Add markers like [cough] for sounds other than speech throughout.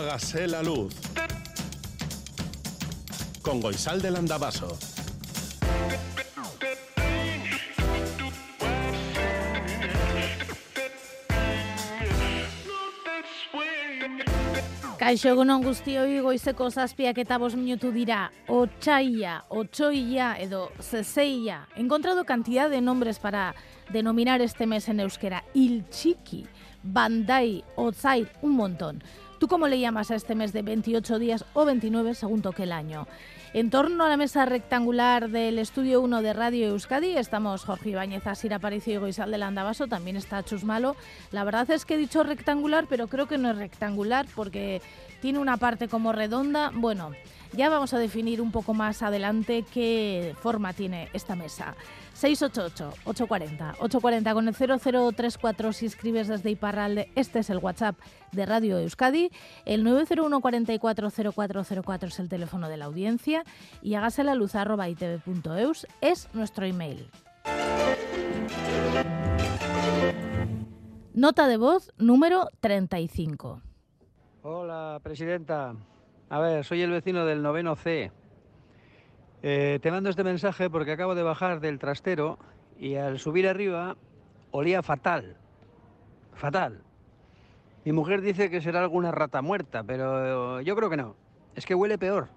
Hágase la luz. Con Goisal del Andabaso. Kaixo egunon guztioi goizeko zazpiak eta bos minutu dira otxaia, otxoia edo zezeia. He encontrado cantidad de nombres para denominar este mes en euskera. Ilchiki, Bandai, Otzair, un montón. ¿Tú cómo le llamas a este mes de 28 días o 29 según toque el año? En torno a la mesa rectangular del Estudio 1 de Radio Euskadi estamos Jorge Ibáñez, Asir Aparicio y Goizal del Andabaso, también está Chusmalo. La verdad es que he dicho rectangular, pero creo que no es rectangular porque tiene una parte como redonda. Bueno, ya vamos a definir un poco más adelante qué forma tiene esta mesa. 688-840, 840 con el 0034 si escribes desde Iparralde, este es el WhatsApp de Radio Euskadi, el 901 440404 es el teléfono de la audiencia y hágase la luz arroba itv.eus es nuestro email. Nota de voz número 35. Hola, presidenta. A ver, soy el vecino del noveno C. Eh, te mando este mensaje porque acabo de bajar del trastero y al subir arriba olía fatal. Fatal. Mi mujer dice que será alguna rata muerta, pero yo creo que no. Es que huele peor.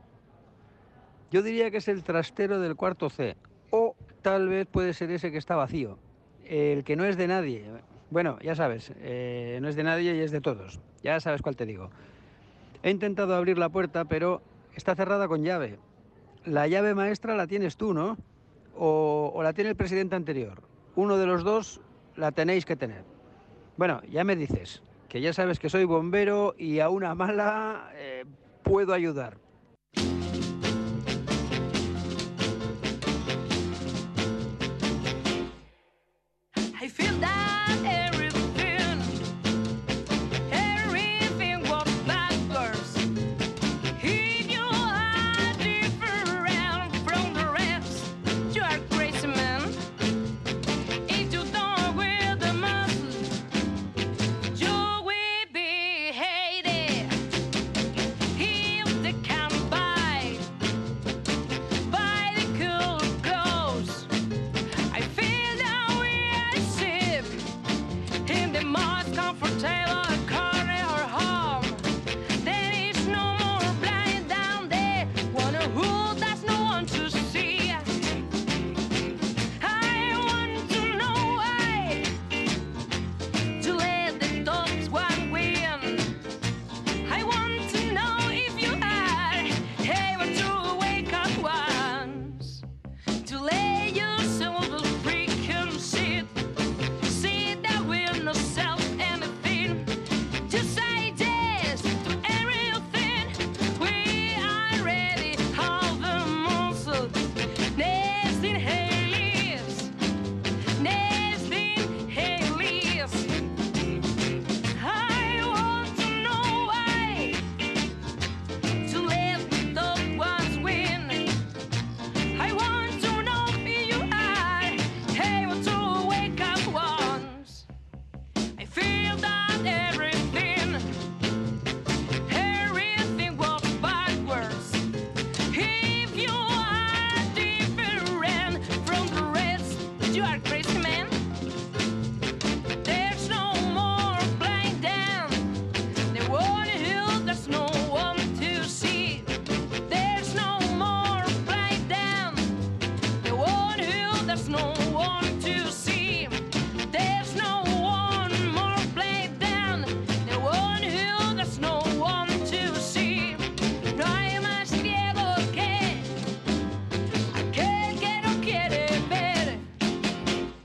Yo diría que es el trastero del cuarto C. O tal vez puede ser ese que está vacío. El que no es de nadie. Bueno, ya sabes, eh, no es de nadie y es de todos. Ya sabes cuál te digo. He intentado abrir la puerta, pero está cerrada con llave la llave maestra la tienes tú, ¿no? O, la tiene el presidente anterior. Uno de los dos la tenéis que tener. Bueno, ya me dices, que ya sabes que soy bombero y a una mala eh, puedo ayudar.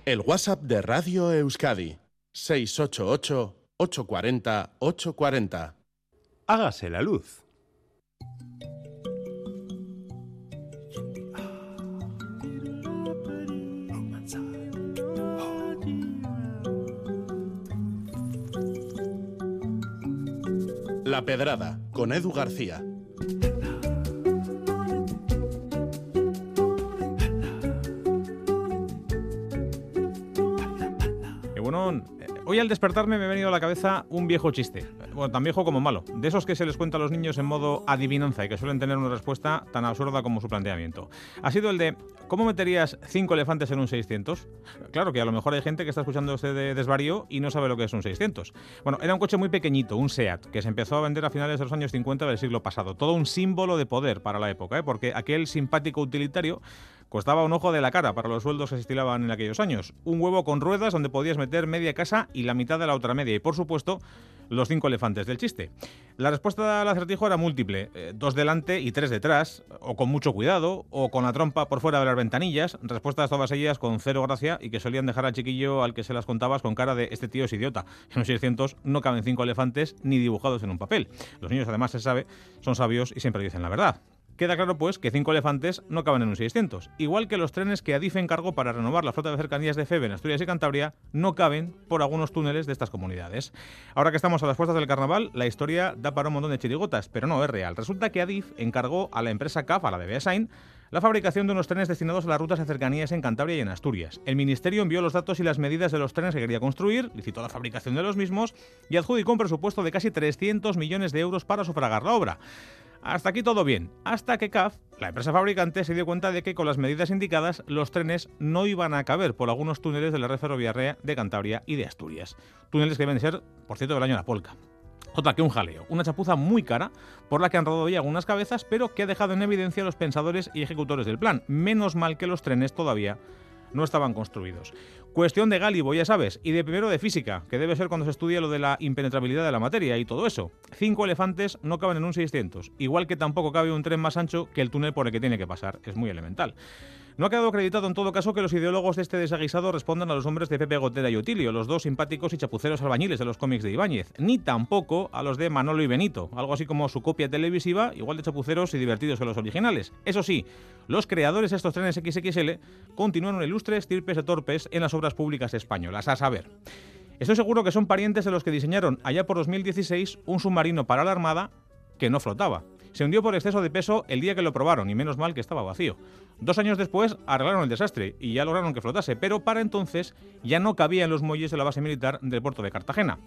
El WhatsApp de Radio Euskadi, 688-840-840. Hágase la luz. La Pedrada, con Edu García. Hoy al despertarme me ha venido a la cabeza un viejo chiste, bueno, tan viejo como malo, de esos que se les cuenta a los niños en modo adivinanza y que suelen tener una respuesta tan absurda como su planteamiento. Ha sido el de, ¿cómo meterías cinco elefantes en un 600? Claro que a lo mejor hay gente que está escuchando este de desvarío y no sabe lo que es un 600. Bueno, era un coche muy pequeñito, un SEAT, que se empezó a vender a finales de los años 50 del siglo pasado. Todo un símbolo de poder para la época, ¿eh? porque aquel simpático utilitario Costaba un ojo de la cara para los sueldos que se estilaban en aquellos años. Un huevo con ruedas donde podías meter media casa y la mitad de la otra media. Y por supuesto, los cinco elefantes del chiste. La respuesta al acertijo era múltiple, eh, dos delante y tres detrás, o con mucho cuidado, o con la trompa por fuera de las ventanillas, respuestas todas ellas con cero gracia y que solían dejar al chiquillo al que se las contabas con cara de este tío es idiota. [laughs] En los 600 no caben cinco elefantes ni dibujados en un papel. Los niños además se sabe, son sabios y siempre dicen la verdad. Queda claro, pues, que cinco elefantes no caben en un 600. Igual que los trenes que Adif encargó para renovar la flota de cercanías de FEBE en Asturias y Cantabria no caben por algunos túneles de estas comunidades. Ahora que estamos a las puertas del carnaval, la historia da para un montón de chirigotas, pero no es real. Resulta que Adif encargó a la empresa CAF, a la de la fabricación de unos trenes destinados a las rutas de cercanías en Cantabria y en Asturias. El Ministerio envió los datos y las medidas de los trenes que quería construir, licitó la fabricación de los mismos y adjudicó un presupuesto de casi 300 millones de euros para sufragar la obra. Hasta aquí todo bien, hasta que CAF, la empresa fabricante, se dio cuenta de que con las medidas indicadas los trenes no iban a caber por algunos túneles de la red ferroviaria de Cantabria y de Asturias. Túneles que deben ser, por cierto, del año de la polca. Otra que un jaleo, una chapuza muy cara por la que han rodado ya algunas cabezas, pero que ha dejado en evidencia a los pensadores y ejecutores del plan. Menos mal que los trenes todavía no estaban construidos. Cuestión de Gálibo, ya sabes, y de primero de física, que debe ser cuando se estudia lo de la impenetrabilidad de la materia y todo eso. Cinco elefantes no caben en un 600, igual que tampoco cabe un tren más ancho que el túnel por el que tiene que pasar. Es muy elemental. No ha quedado acreditado en todo caso que los ideólogos de este desaguisado respondan a los hombres de Pepe Gotera y Otilio, los dos simpáticos y chapuceros albañiles de los cómics de Ibáñez, ni tampoco a los de Manolo y Benito, algo así como su copia televisiva, igual de chapuceros y divertidos que los originales. Eso sí, los creadores de estos trenes XXL continuaron ilustres tirpes de torpes en las obras públicas españolas, a saber. Estoy seguro que son parientes de los que diseñaron allá por 2016 un submarino para la Armada que no flotaba. Se hundió por exceso de peso el día que lo probaron y menos mal que estaba vacío. Dos años después arreglaron el desastre y ya lograron que flotase, pero para entonces ya no cabía en los muelles de la base militar del puerto de Cartagena.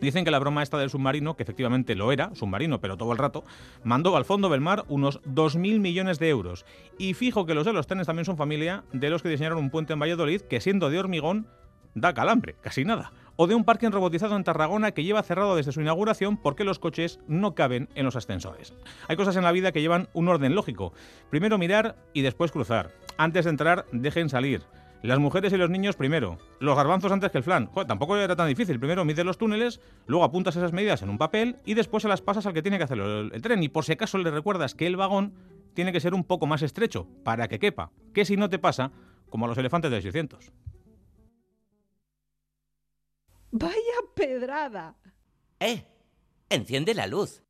Dicen que la broma esta del submarino, que efectivamente lo era, submarino, pero todo el rato, mandó al fondo del mar unos 2.000 millones de euros. Y fijo que los de los trenes también son familia de los que diseñaron un puente en Valladolid que siendo de hormigón da calambre, casi nada o de un parking robotizado en Tarragona que lleva cerrado desde su inauguración porque los coches no caben en los ascensores. Hay cosas en la vida que llevan un orden lógico. Primero mirar y después cruzar. Antes de entrar, dejen salir. Las mujeres y los niños primero. Los garbanzos antes que el flan. tampoco era tan difícil. Primero mides los túneles, luego apuntas esas medidas en un papel y después se las pasas al que tiene que hacerlo el, el tren. Y por si acaso le recuerdas que el vagón tiene que ser un poco más estrecho para que quepa. Que si no te pasa, como a los elefantes de 600. Vaya pedrada. ¡Eh! Enciende la luz.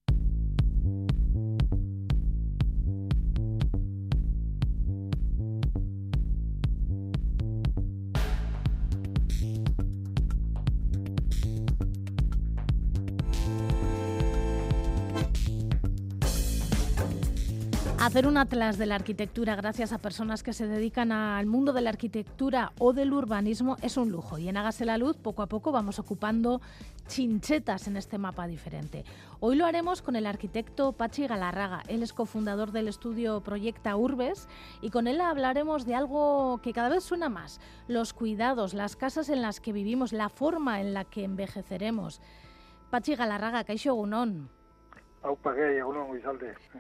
Hacer un atlas de la arquitectura gracias a personas que se dedican al mundo de la arquitectura o del urbanismo es un lujo y en Hágase la Luz poco a poco vamos ocupando chinchetas en este mapa diferente. Hoy lo haremos con el arquitecto Pachi Galarraga, él es cofundador del estudio Proyecta Urbes y con él hablaremos de algo que cada vez suena más, los cuidados, las casas en las que vivimos, la forma en la que envejeceremos. Pachi Galarraga, Caixo Gunón.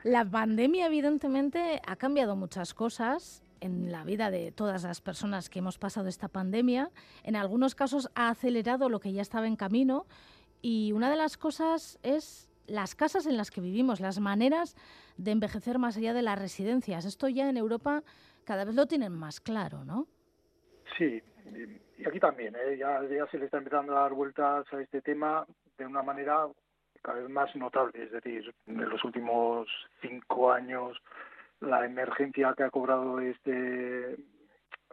La pandemia evidentemente ha cambiado muchas cosas en la vida de todas las personas que hemos pasado esta pandemia. En algunos casos ha acelerado lo que ya estaba en camino y una de las cosas es las casas en las que vivimos, las maneras de envejecer más allá de las residencias. Esto ya en Europa cada vez lo tienen más claro, ¿no? Sí, y aquí también. ¿eh? Ya, ya se le está empezando a dar vueltas a este tema de una manera cada vez más notable. Es decir, en los últimos cinco años la emergencia que ha cobrado este,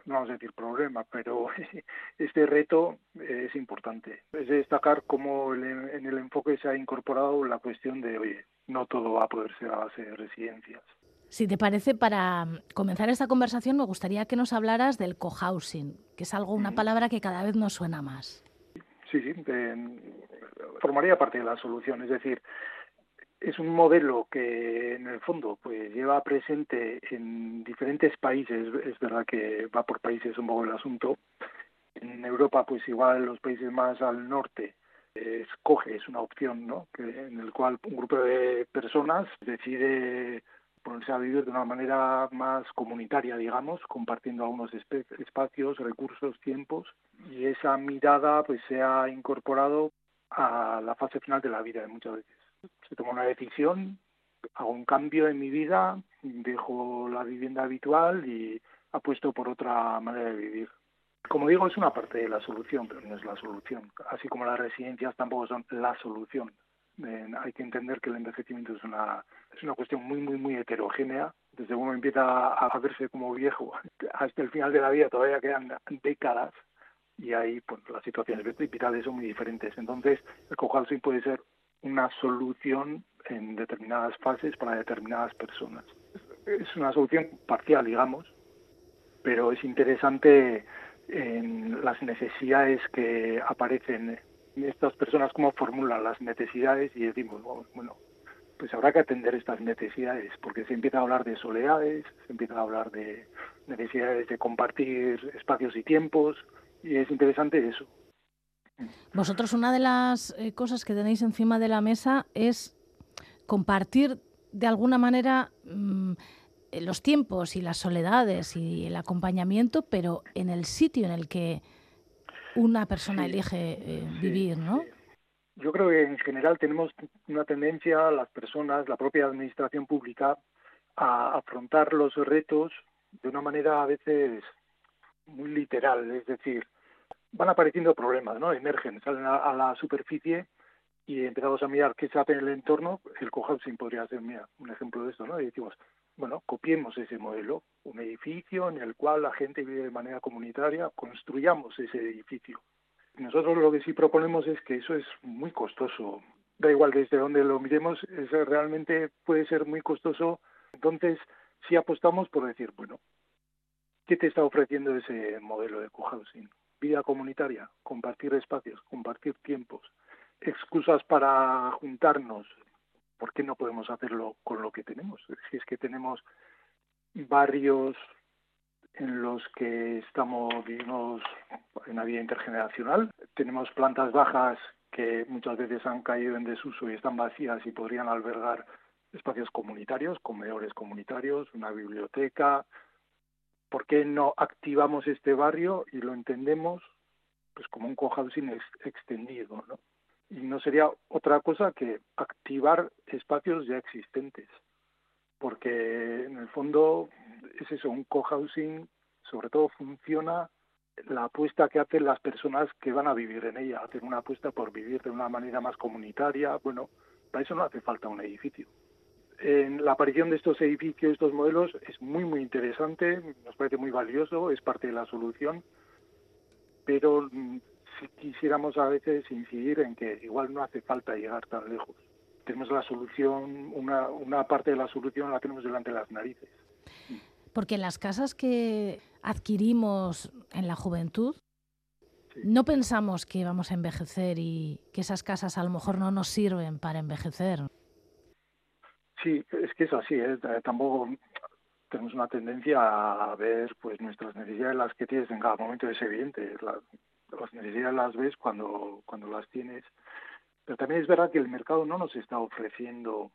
no vamos a decir problema, pero [laughs] este reto es importante. Es destacar cómo en el enfoque se ha incorporado la cuestión de, oye, no todo va a poder ser a base de residencias. Si te parece, para comenzar esta conversación me gustaría que nos hablaras del cohousing, que es algo, una palabra que cada vez nos suena más. sí, sí, formaría parte de la solución. Es decir, es un modelo que en el fondo pues lleva presente en diferentes países, es verdad que va por países un poco el asunto. En Europa pues igual los países más al norte escoge, es una opción, ¿no? Que, en el cual un grupo de personas decide ponerse a vivir de una manera más comunitaria, digamos, compartiendo algunos espacios, recursos, tiempos, y esa mirada pues se ha incorporado a la fase final de la vida muchas veces. Se toma una decisión, hago un cambio en mi vida, dejo la vivienda habitual y apuesto por otra manera de vivir. Como digo, es una parte de la solución, pero no es la solución. Así como las residencias tampoco son la solución. Hay que entender que el envejecimiento es una, es una cuestión muy, muy, muy heterogénea. Desde uno empieza a verse como viejo [laughs] hasta el final de la vida todavía quedan décadas y ahí pues, las situaciones vitales son muy diferentes. Entonces, el cohousing puede ser una solución en determinadas fases para determinadas personas. Es una solución parcial, digamos, pero es interesante en las necesidades que aparecen en estas personas, cómo formulan las necesidades y decimos, bueno, pues habrá que atender estas necesidades, porque se empieza a hablar de soledades, se empieza a hablar de necesidades de compartir espacios y tiempos, y es interesante eso. Vosotros una de las eh, cosas que tenéis encima de la mesa es compartir de alguna manera mm, eh, los tiempos y las soledades y el acompañamiento, pero en el sitio en el que una persona elige eh, vivir, ¿no? Yo creo que en general tenemos una tendencia, las personas, la propia administración pública, a afrontar los retos de una manera a veces muy literal, es decir, van apareciendo problemas, ¿no? Emergen, salen a, la superficie y empezamos a mirar qué se hace en el entorno. El cohousing podría ser, mira, un ejemplo de esto, ¿no? Y decimos, bueno, copiemos ese modelo, un edificio en el cual la gente vive de manera comunitaria, construyamos ese edificio. Nosotros lo que sí proponemos es que eso es muy costoso. Da igual desde dónde lo miremos, es, realmente puede ser muy costoso. Entonces, sí apostamos por decir, bueno, ¿qué te está ofreciendo ese modelo de cohousing? Vida comunitaria, compartir espacios, compartir tiempos, excusas para juntarnos. ¿Por qué no podemos hacerlo con lo que tenemos? Si es que tenemos barrios en los que estamos vivimos en una vida intergeneracional. Tenemos plantas bajas que muchas veces han caído en desuso y están vacías y podrían albergar espacios comunitarios, comedores comunitarios, una biblioteca. ¿Por qué no activamos este barrio y lo entendemos pues como un cohousing extendido, ¿no? Y no sería otra cosa que activar espacios ya existentes, porque en el fondo es eso, un cohousing sobre todo funciona la apuesta que hacen las personas que van a vivir en ella, hacen una apuesta por vivir de una manera más comunitaria, bueno, para eso no hace falta un edificio. En la aparición de estos edificios, estos modelos, es muy, muy interesante, nos parece muy valioso, es parte de la solución, pero mm, si quisiéramos a veces incidir en que igual no hace falta llegar tan lejos. Tenemos la solución, una, una parte de la solución la tenemos delante de las narices. Porque en las casas que adquirimos en la juventud, no pensamos que vamos a envejecer y que esas casas a lo mejor no nos sirven para envejecer. Sí, es que es así. ¿eh? Tampoco tenemos una tendencia a ver pues nuestras necesidades, las que tienes en cada momento, es evidente. las necesidades las ves cuando, cuando las tienes. Pero también es verdad que el mercado no nos está ofreciendo,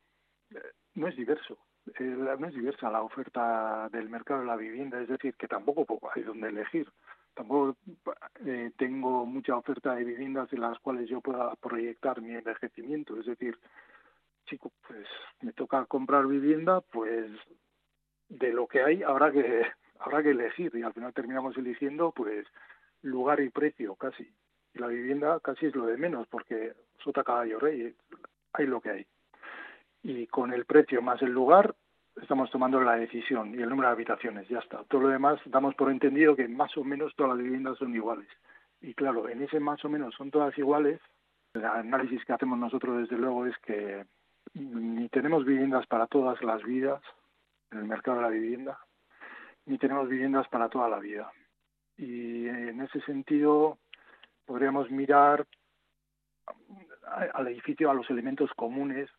eh, no es diverso no es diversa la oferta del mercado de la vivienda, es decir, que tampoco hay donde elegir. Tampoco eh, tengo mucha oferta de viviendas en las cuales yo pueda proyectar mi envejecimiento. Es decir, chico, pues me toca comprar vivienda, pues de lo que hay habrá que [laughs] habrá que elegir y al final terminamos eligiendo pues lugar y precio casi. Y la vivienda casi es lo de menos porque sota caballo rey, hay lo que hay y con el precio más el lugar estamos tomando la decisión y el número de habitaciones, ya está. Todo lo demás damos por entendido que más o menos todas las viviendas son iguales. Y claro, en ese más o menos son todas iguales, el análisis que hacemos nosotros desde luego es que ni tenemos viviendas para todas las vidas en el mercado de la vivienda, ni tenemos viviendas para toda la vida. Y en ese sentido podríamos mirar al edificio, a los elementos comunes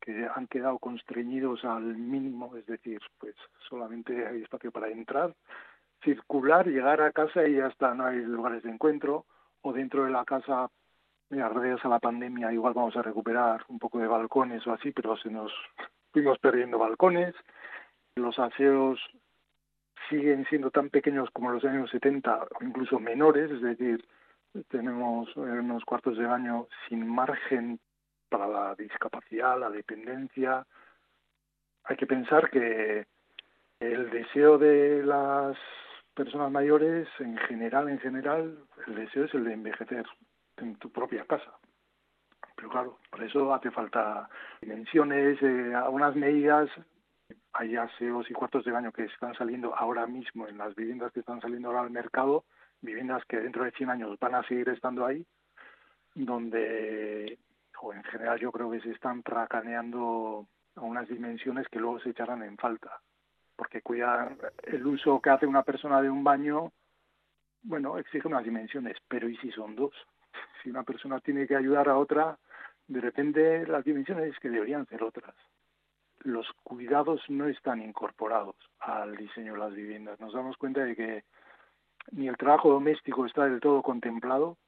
que han quedado constreñidos al mínimo, es decir, pues solamente hay espacio para entrar, circular, llegar a casa y ya está, no hay lugares de encuentro, o dentro de la casa, mira, gracias a la pandemia igual vamos a recuperar un poco de balcones o así, pero se nos fuimos perdiendo balcones, los aseos siguen siendo tan pequeños como los años 70 o incluso menores, es decir, tenemos unos cuartos de baño sin margen para la discapacidad, la dependencia. Hay que pensar que el deseo de las personas mayores, en general, en general, el deseo es el de envejecer en tu propia casa. Pero claro, por eso hace falta dimensiones, eh, algunas medidas. Hay aseos y cuartos de baño que están saliendo ahora mismo en las viviendas que están saliendo ahora al mercado, viviendas que dentro de 100 años van a seguir estando ahí, donde, o en general yo creo que se están tracaneando a unas dimensiones que luego se echarán en falta porque cuidar el uso que hace una persona de un baño, bueno, exige unas dimensiones, pero ¿y si son dos? Si una persona tiene que ayudar a otra, de repente las dimensiones que deberían ser otras. Los cuidados no están incorporados al diseño de las viviendas. Nos damos cuenta de que ni el trabajo doméstico está del todo contemplado.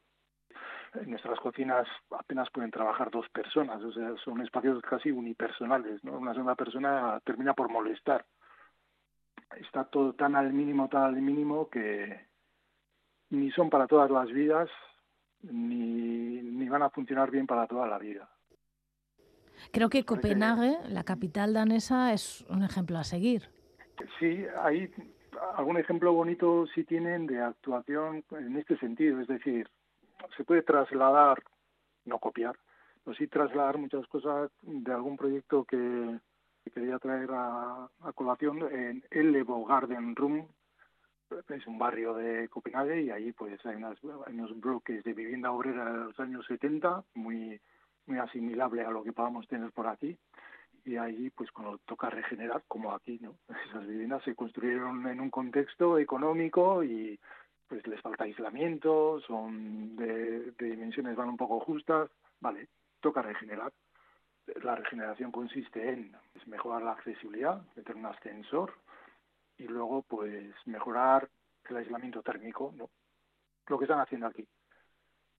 En nuestras cocinas apenas pueden trabajar dos personas, o sea, son espacios casi unipersonales, ¿no? Una segunda persona termina por molestar está todo tan al mínimo, tan al mínimo que ni son para todas las vidas, ni, ni van a funcionar bien para toda la vida. Creo que Copenhague, la capital danesa, es un ejemplo a seguir. Sí, hay algún ejemplo bonito sí tienen de actuación en este sentido, es decir, se puede trasladar, no copiar, pero sí trasladar muchas cosas de algún proyecto que, quería traer a, colación en El Garden Room, es un barrio de Copenhague y allí pues hay, unos bloques de vivienda obrera de los años 70, muy, muy asimilable a lo que podamos tener por aquí. Y allí, pues cuando toca regenerar, como aquí, ¿no? [laughs] Esas viviendas se construyeron en un contexto económico y pues les falta aislamiento, son de, de dimensiones van un poco justas, vale, toca regenerar la regeneración consiste en mejorar la accesibilidad, meter un ascensor y luego pues mejorar el aislamiento térmico, ¿no? lo que están haciendo aquí.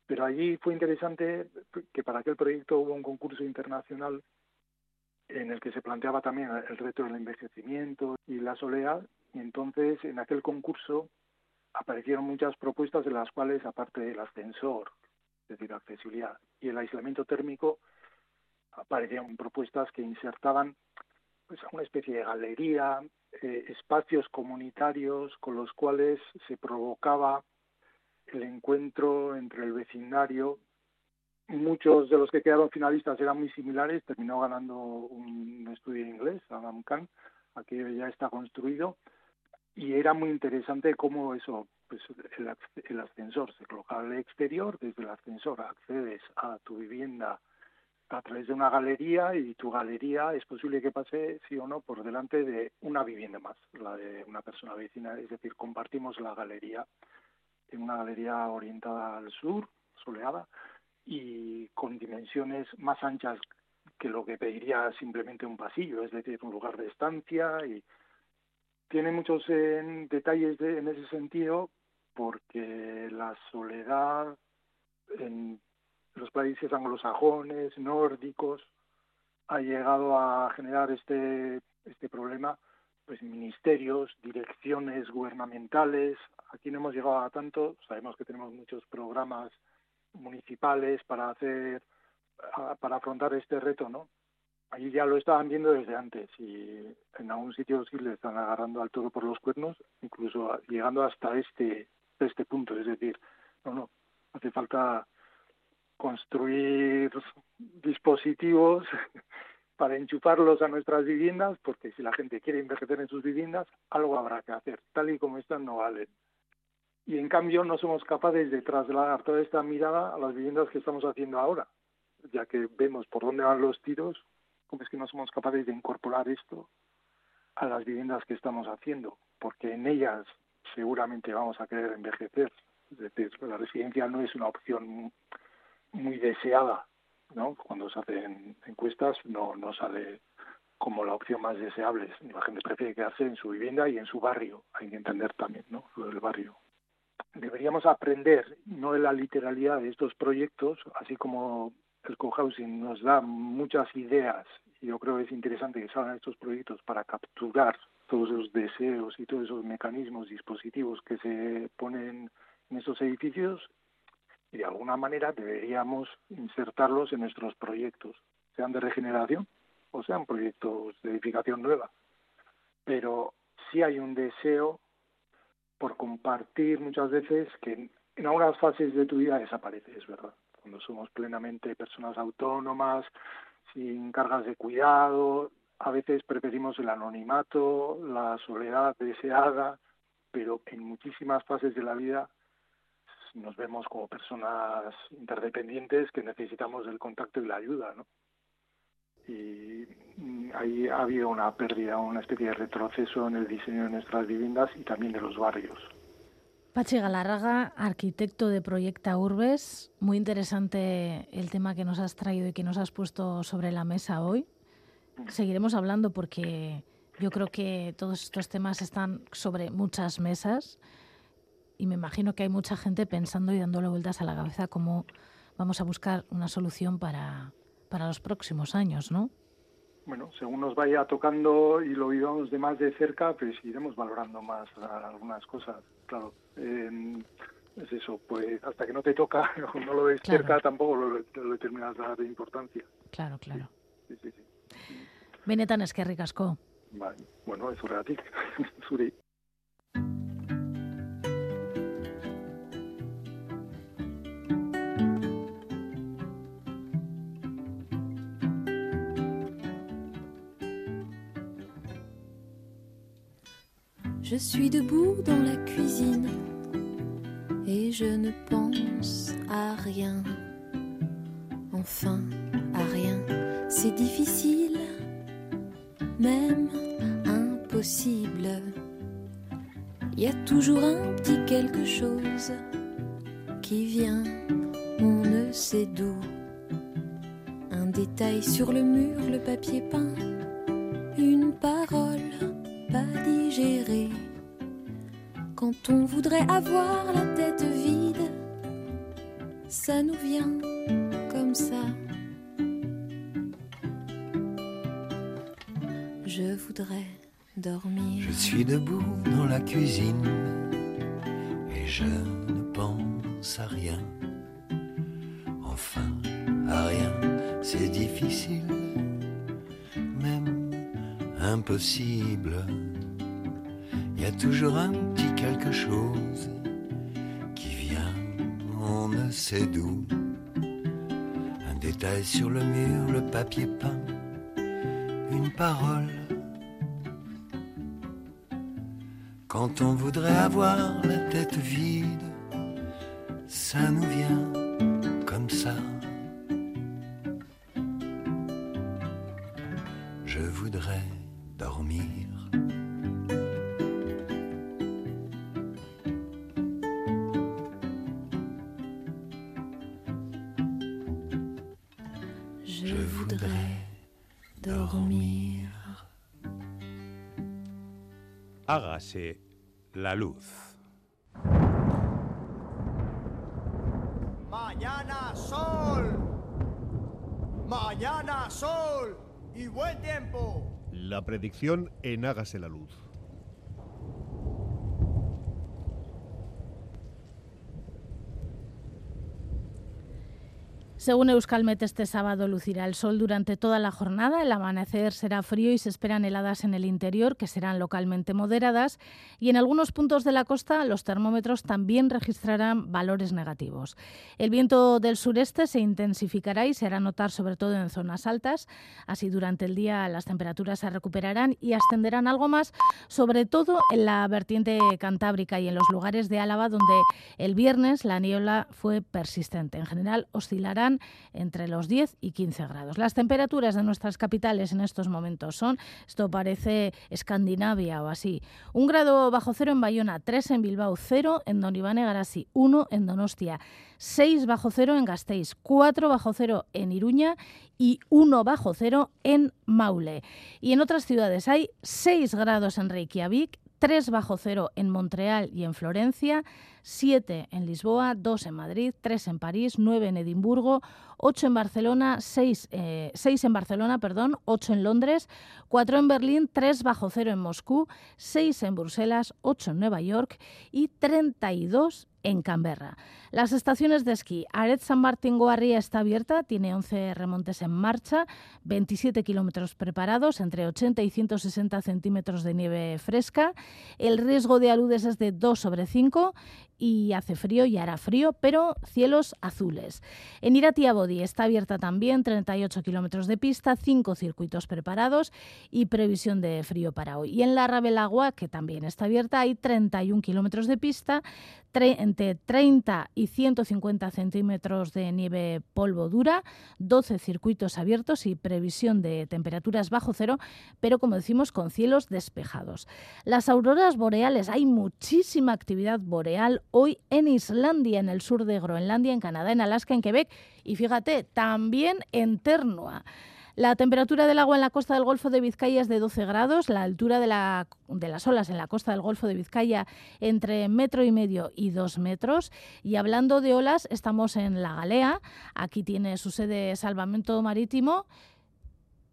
Pero allí fue interesante que para aquel proyecto hubo un concurso internacional en el que se planteaba también el reto del envejecimiento y la soledad, y entonces en aquel concurso aparecieron muchas propuestas de las cuales, aparte del ascensor, es decir, accesibilidad y el aislamiento térmico, aparecían propuestas que insertaban pues, una especie de galería, eh, espacios comunitarios con los cuales se provocaba el encuentro entre el vecindario. Muchos de los que quedaron finalistas eran muy similares, terminó ganando un estudio en inglés, Adam Kahn, aquello ya está construido, y era muy interesante cómo eso, pues el, el ascensor se colocaba al exterior, desde el ascensor accedes a tu vivienda a través de una galería y tu galería es posible que pase, sí o no, por delante de una vivienda más, la de una persona vecina, es decir, compartimos la galería. En una galería orientada al sur, soleada, y con dimensiones más anchas que lo que pediría simplemente un pasillo, es decir, un lugar de estancia y tiene muchos eh, detalles en ese sentido porque la soledad en los países anglosajones, nórdicos, ha llegado a generar este, este problema, pues ministerios, direcciones gubernamentales, aquí no hemos llegado a tanto, sabemos que tenemos muchos programas municipales para hacer, para afrontar este reto, ¿no? Allí ya lo estaban viendo desde antes y en algún sitio sí le están agarrando al todo por los cuernos, incluso llegando hasta este, este punto, es decir, no, no, hace falta construir dispositivos [laughs] para enchufarlos a nuestras viviendas, porque si la gente quiere envejecer en sus viviendas, algo habrá que hacer. Tal y como están, no valen. Y en cambio no somos capaces de trasladar toda esta mirada a las viviendas que estamos haciendo ahora, ya que vemos por dónde van los tiros, como es que no somos capaces de incorporar esto a las viviendas que estamos haciendo, porque en ellas seguramente vamos a querer envejecer. Es decir, la residencia no es una opción muy deseada ¿no? Cuando se hacen encuestas no, no sale como la opción más deseable. La gente prefiere quedarse en su vivienda y en su barrio. Hay que entender también, ¿no? Lo del barrio. Deberíamos aprender, no de la literalidad de estos proyectos, así como el cohousing nos da muchas ideas yo creo que es interesante que salgan estos proyectos para capturar todos esos deseos y todos esos mecanismos, dispositivos que se ponen en estos edificios y de alguna manera deberíamos insertarlos en nuestros proyectos, sean de regeneración o sean proyectos de edificación nueva. Pero sí hay un deseo por compartir muchas veces que en algunas fases de tu vida desaparece, es verdad. Cuando somos plenamente personas autónomas, sin cargas de cuidado, a veces preferimos el anonimato, la soledad deseada, pero en muchísimas fases de la vida nos vemos como personas interdependientes que necesitamos el contacto y la ayuda, ¿no? Y ahí ha habido una pérdida, una especie de retroceso en el diseño de nuestras viviendas y también de los barrios. Pachi Galarraga, arquitecto de Proyecta Urbes. Muy interesante el tema que nos has traído y que nos has puesto sobre la mesa hoy. Seguiremos hablando porque yo creo que todos estos temas están sobre muchas mesas y me imagino que hay mucha gente pensando y dándole vueltas a la cabeza cómo vamos a buscar una solución para, para los próximos años, ¿no? bueno, según nos vaya tocando y lo vivamos de más de cerca, pues iremos valorando más algunas cosas. Claro, es eso, pues hasta que no te toca [laughs] o no lo ves cerca, tampoco lo, lo determinas de importancia. Claro, claro. Sí, sí, sí. Benetan eskerrik asko. Bai, bueno, ez horregatik, zuri. [laughs] Je suis debout dans la cuisine et je ne pense à rien. Enfin, à rien. C'est difficile, même impossible. Il y a toujours un petit quelque chose qui vient, on ne sait d'où. Un détail sur le mur, le papier peint, on voudrait avoir la tête vide, ça nous vient comme ça. Je voudrais dormir. Je suis debout dans la cuisine et je ne pense à rien. Enfin, à rien, c'est difficile, même impossible. Il y a toujours un chose qui vient, on ne sait d'où. Un détail sur le mur, le papier peint, une parole. Quand on voudrait avoir la tête vide, ça nous vient La luz. Mañana sol. Mañana sol. Y buen tiempo. La predicción en Hágase la luz. Según Euskalmet, este sábado lucirá el sol durante toda la jornada. El amanecer será frío y se esperan heladas en el interior, que serán localmente moderadas. Y en algunos puntos de la costa, los termómetros también registrarán valores negativos. El viento del sureste se intensificará y se hará notar sobre todo en zonas altas. Así, durante el día las temperaturas se recuperarán y ascenderán algo más, sobre todo en la vertiente cantábrica y en los lugares de Álava, donde el viernes la niebla fue persistente. En general, oscilarán entre los 10 y 15 grados. Las temperaturas de nuestras capitales en estos momentos son, esto parece Escandinavia o así, un grado bajo cero en Bayona, 3 en Bilbao, 0 en Don Iván Garasi, 1 en Donostia, 6 bajo cero en Gasteiz, 4 bajo cero en Iruña y 1 bajo cero en Maule. Y en otras ciudades hay 6 grados en Reykjavik, 3 bajo cero en Montreal y en Florencia, 7 en Lisboa, 2 en Madrid, 3 en París, 9 en Edimburgo, 8 en Barcelona, 6, eh, 6 en Barcelona, perdón, 8 en Londres, 4 en Berlín, 3 bajo cero en Moscú, 6 en Bruselas, 8 en Nueva York y 32 en Canberra. Las estaciones de esquí. Aret San Martín Goarría está abierta, tiene 11 remontes en marcha, 27 kilómetros preparados, entre 80 y 160 centímetros de nieve fresca. El riesgo de aludes es de 2 sobre 5 y hace frío y hará frío, pero cielos azules. En Iratiabodi está abierta también 38 kilómetros de pista, 5 circuitos preparados y previsión de frío para hoy. Y en la Rabelagua, que también está abierta, hay 31 kilómetros de pista, entre 30 y 150 centímetros de nieve polvo dura, 12 circuitos abiertos y previsión de temperaturas bajo cero, pero como decimos, con cielos despejados. Las auroras boreales, hay muchísima actividad boreal hoy en Islandia, en el sur de Groenlandia, en Canadá, en Alaska, en Quebec y fíjate, también en Ternua. La temperatura del agua en la costa del Golfo de Vizcaya es de 12 grados, la altura de, la, de, las olas en la costa del Golfo de Vizcaya entre metro y medio y dos metros. Y hablando de olas, estamos en La Galea, aquí tiene su sede Salvamento Marítimo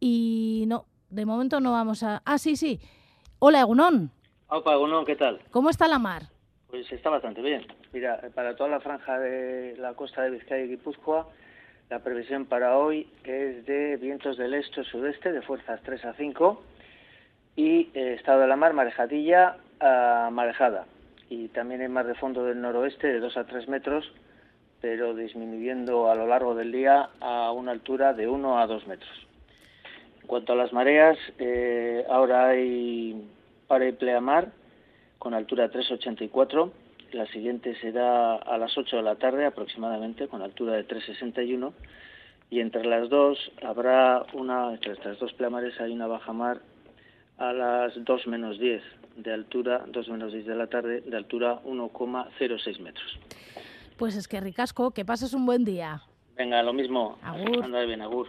y no, de momento no vamos a... Ah, sí, sí. Hola, Egunón. Opa, Egunón, ¿qué tal? ¿Cómo está la mar? Pues está bastante bien. Mira, para toda la franja de la costa de Vizcaya y Guipúzcoa, la previsión para hoy es de vientos del este-sudeste de fuerzas 3 a 5 y eh, estado de la mar marejadilla a marejada. Y también hay mar de fondo del noroeste de 2 a 3 metros, pero disminuyendo a lo largo del día a una altura de 1 a 2 metros. En cuanto a las mareas, eh, ahora hay para y pleamar con altura 3,84 la siguiente será a las 8 de la tarde aproximadamente, con altura de 3,61. Y entre las dos habrá una, entre estas dos pleamares hay una baja mar a las 2 menos 10 de altura, 2 menos 10 de la tarde, de altura 1,06 metros. Pues es que ricasco, que pases un buen día. Venga, lo mismo. Agur. Anda bien, agur.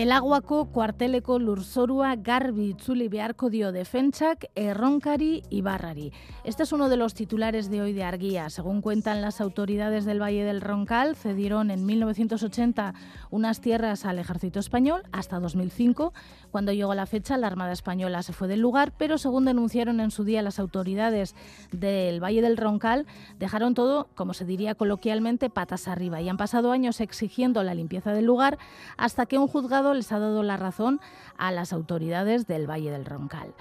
Belaguako kuarteleko lurzorua garbi itzuli beharko dio defentsak erronkari ibarrari. Este es uno de los titulares de hoy de Arguía. Según cuentan las autoridades del Valle del Roncal, cedieron en 1980 unas tierras al ejército español hasta 2005. Cuando llegó la fecha, la Armada Española se fue del lugar, pero según denunciaron en su día las autoridades del Valle del Roncal, dejaron todo, como se diría coloquialmente, patas arriba y han pasado años exigiendo la limpieza del lugar hasta que un juzgado les ha dado la razón a las autoridades del Valle del Roncal.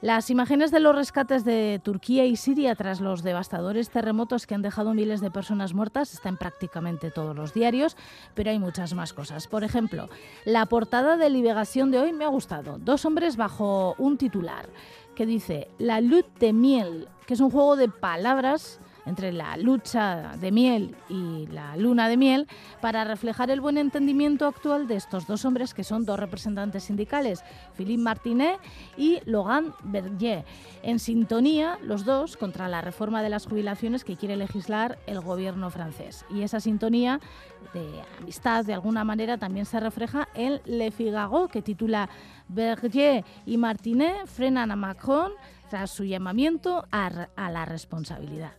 Las imágenes de los rescates de Turquía y Siria tras los devastadores terremotos que han dejado miles de personas muertas están en prácticamente todos los diarios, pero hay muchas más cosas. Por ejemplo, la portada de Liberación de hoy me ha gustado. Dos hombres bajo un titular que dice La luz de miel, que es un juego de palabras entre la lucha de miel y la luna de miel para reflejar el buen entendimiento actual de estos dos hombres que son dos representantes sindicales, Philippe Martinet y Logan Berger, en sintonía los dos contra la reforma de las jubilaciones que quiere legislar el gobierno francés. Y esa sintonía de amistad de alguna manera también se refleja en Le Figaro que titula Berger y Martinet frenan a Macron tras su llamamiento a, a la responsabilidad.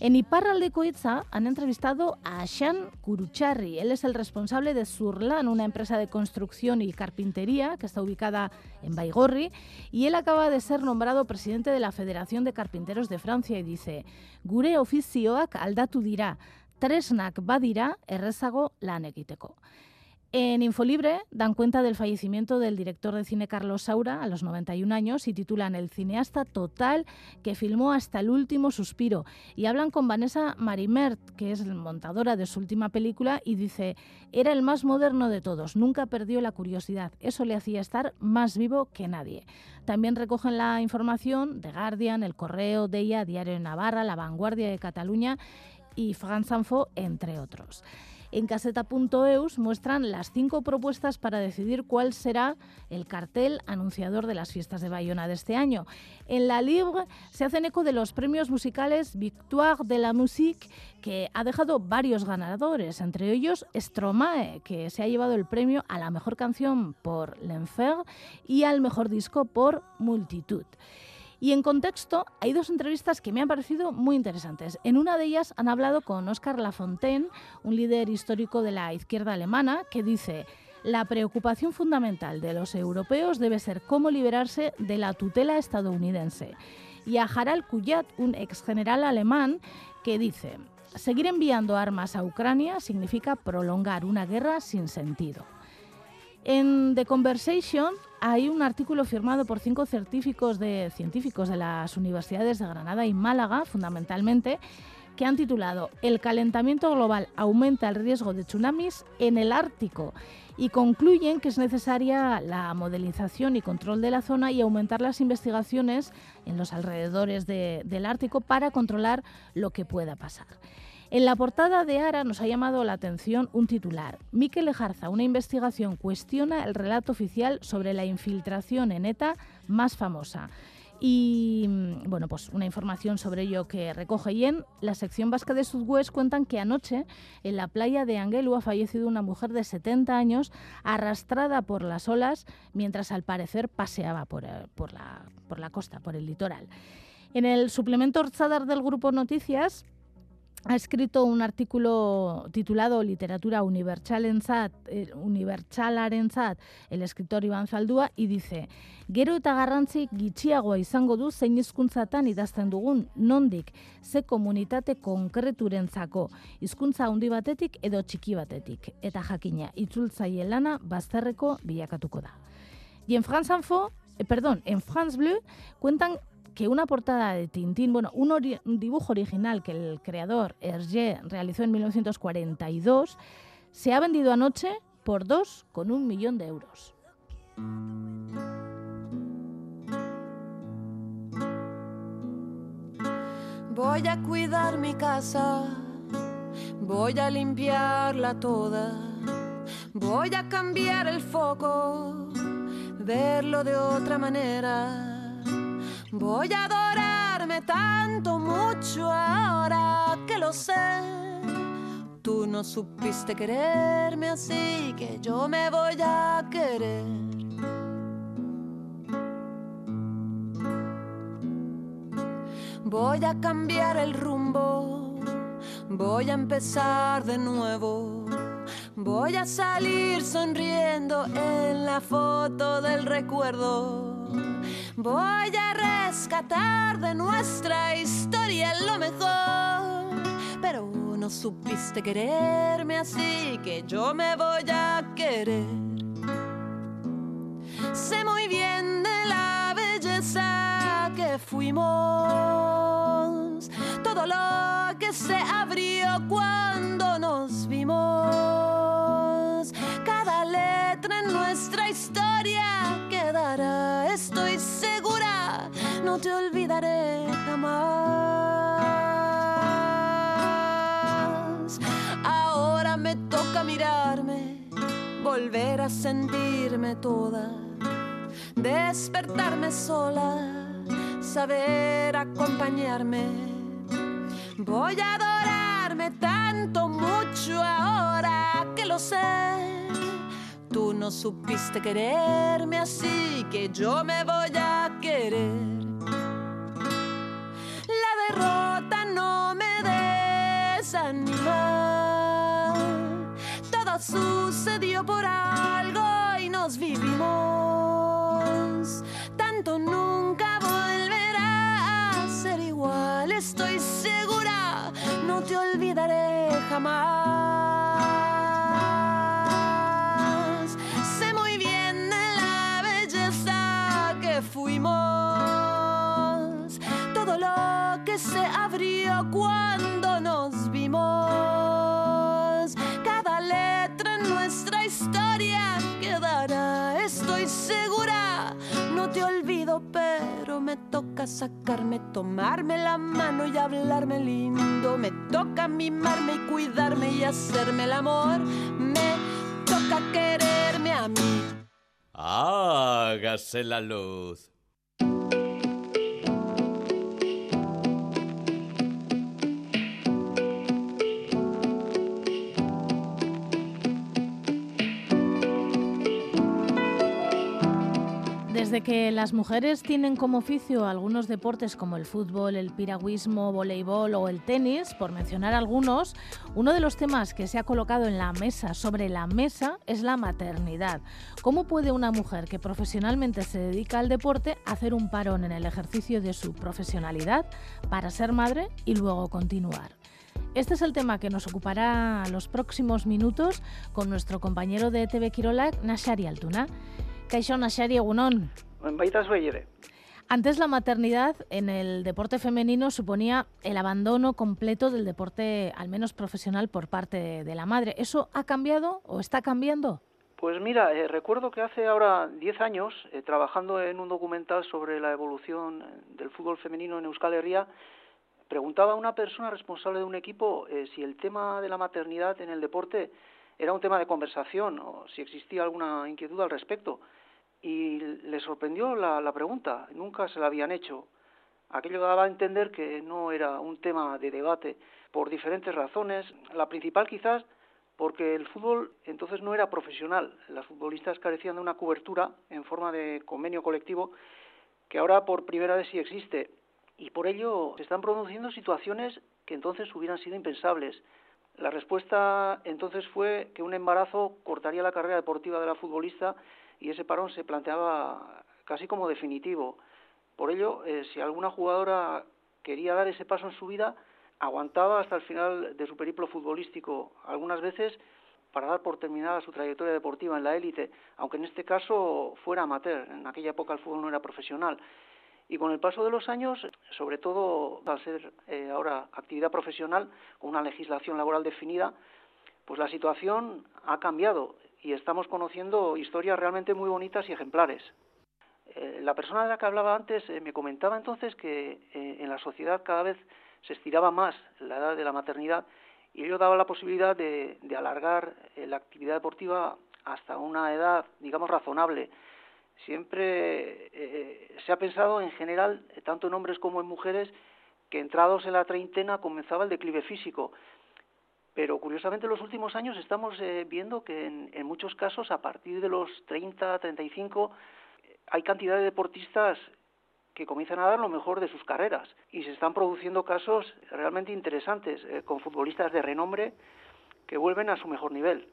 En Iparraldeco Itza han entrevistado a Shan Kurucharri. Él es el responsable de Surlan, una empresa de construcción y carpintería que está ubicada en Baigorri, y él acaba de ser nombrado presidente de la Federación de Carpinteros de Francia y dice: "Gure ofizioak aldatu dira, tresnak badira errezago lan egiteko." En Infolibre dan cuenta del fallecimiento del director de cine Carlos Saura a los 91 años y titulan El cineasta total que filmó hasta el último suspiro. Y hablan con Vanessa Marimert, que es montadora de su última película, y dice, era el más moderno de todos, nunca perdió la curiosidad, eso le hacía estar más vivo que nadie. También recogen la información de Guardian, El Correo, Deia, Diario de Navarra, La Vanguardia de Cataluña y France Info, entre otros. En caseta.eus muestran las cinco propuestas para decidir cuál será el cartel anunciador de las fiestas de Bayona de este año. En la Libre se hacen eco de los premios musicales Victoire de la Musique, que ha dejado varios ganadores, entre ellos Stromae, que se ha llevado el premio a la mejor canción por L'Enfer y al mejor disco por Multitud. Y en contexto, hay dos entrevistas que me han parecido muy interesantes. En una de ellas han hablado con Oscar Lafontaine, un líder histórico de la izquierda alemana, que dice, la preocupación fundamental de los europeos debe ser cómo liberarse de la tutela estadounidense. Y a Harald Kuyat, un ex general alemán, que dice, seguir enviando armas a Ucrania significa prolongar una guerra sin sentido. En The Conversation hay un artículo firmado por cinco científicos de, científicos de las universidades de Granada y Málaga, fundamentalmente, que han titulado El calentamiento global aumenta el riesgo de tsunamis en el Ártico y concluyen que es necesaria la modelización y control de la zona y aumentar las investigaciones en los alrededores del Ártico para controlar lo que pueda pasar. En la portada de Ara nos ha llamado la atención un titular. Miquel Ejarza, una investigación, cuestiona el relato oficial sobre la infiltración en ETA más famosa. Y mm, bueno, pues una información sobre ello que recoge y en la sección vasca de Sudwest cuentan que anoche en la playa de Anguelu ha fallecido una mujer de 70 años arrastrada por las olas mientras al parecer paseaba por, eh, por, la, costa, por el litoral. En el suplemento Orzadar del Grupo Noticias ha escrito un artículo titulado Literatura Universal eh, Universalaren el escritor Iván Zaldúa, y dice Gero eta garrantzi gitxiagoa izango du zein hizkuntzatan idazten dugun, nondik, ze komunitate konkreturentzako, hizkuntza handi batetik edo txiki batetik, eta jakina, itzultzaile lana bazterreko bilakatuko da. Y en France Info, eh, perdón, en France Bleu cuentan que una portada de Tintín, bueno, un, dibujo original que el creador Hergé realizó en 1942, se ha vendido anoche por dos con un millón de euros. Voy a cuidar mi casa, voy a limpiarla toda, voy a cambiar el foco, verlo de otra manera Voy a adorarme tanto, mucho ahora que lo sé. Tú no supiste quererme así que yo me voy a querer. Voy a cambiar el rumbo, voy a empezar de nuevo. Voy a salir sonriendo en la foto del recuerdo. Voy a rescatar de nuestra historia lo mejor. Pero no supiste quererme así que yo me voy a querer. Sé muy bien de la belleza que fuimos. Todo lo que se abrió cuando nos vimos. No te olvidaré jamás. Ahora me toca mirarme, volver a sentirme toda, despertarme sola, saber acompañarme. Voy a adorarme tanto, mucho ahora que lo sé Tú no supiste quererme así que yo me voy a querer. Derrota no me desanima. Todo sucedió por algo y nos vivimos. Tanto nunca volverá a ser igual, estoy segura, no te olvidaré jamás. Como cuando nos vimos. Cada letra en nuestra historia quedará, estoy segura. No te olvido, pero me toca sacarme, tomarme la mano y hablarme lindo. Me toca mimarme y cuidarme y hacerme el amor. Me toca quererme a mí. Hágase la luz. Desde que las mujeres tienen como oficio algunos deportes como el fútbol, el piragüismo, voleibol o el tenis, por mencionar algunos, uno de los temas que se ha colocado en la mesa, sobre la mesa, es la maternidad. ¿Cómo puede una mujer que profesionalmente se dedica al deporte hacer un parón en el ejercicio de su profesionalidad para ser madre y luego continuar? Este es el tema que nos ocupará los próximos minutos con nuestro compañero de TV Kirolak, Nashari Altuna. Kaixo Nashari Egunon. Baitas bellere. Antes la maternidad en el deporte femenino suponía el abandono completo del deporte, al menos profesional, por parte de la madre. ¿Eso ha cambiado o está cambiando? Pues mira, eh, recuerdo que hace ahora 10 años, eh, trabajando en un documental sobre la evolución del fútbol femenino en Euskal Herria, preguntaba a una persona responsable de un equipo eh, si el tema de la maternidad en el deporte era un tema de conversación o si existía alguna inquietud al respecto. Y le sorprendió la, la pregunta, nunca se la habían hecho. Aquello daba a entender que no era un tema de debate por diferentes razones. La principal quizás porque el fútbol entonces no era profesional. Las futbolistas carecían de una cobertura en forma de convenio colectivo que ahora por primera vez sí existe. Y por ello se están produciendo situaciones que entonces hubieran sido impensables. La respuesta entonces fue que un embarazo cortaría la carrera deportiva de la futbolista y ese parón se planteaba casi como definitivo. Por ello, eh, si alguna jugadora quería dar ese paso en su vida, aguantaba hasta el final de su periplo futbolístico, algunas veces para dar por terminada su trayectoria deportiva en la élite, aunque en este caso fuera amateur, en aquella época el fútbol no era profesional. Y con el paso de los años, sobre todo al ser eh, ahora actividad profesional, con una legislación laboral definida, pues la situación ha cambiado y estamos conociendo historias realmente muy bonitas y ejemplares. Eh, la persona de la que hablaba antes eh, me comentaba entonces que en la sociedad cada vez se estiraba más la edad de la maternidad y ello daba la posibilidad de, alargar la actividad deportiva hasta una edad, digamos, razonable. Siempre eh, se ha pensado en general, eh, tanto en hombres como en mujeres, que entrados en la treintena comenzaba el declive físico. Pero curiosamente en los últimos años estamos eh, viendo que en, muchos casos a partir de los 30, 35 eh, hay cantidad de deportistas que comienzan a dar lo mejor de sus carreras y se están produciendo casos realmente interesantes eh, con futbolistas de renombre que vuelven a su mejor nivel.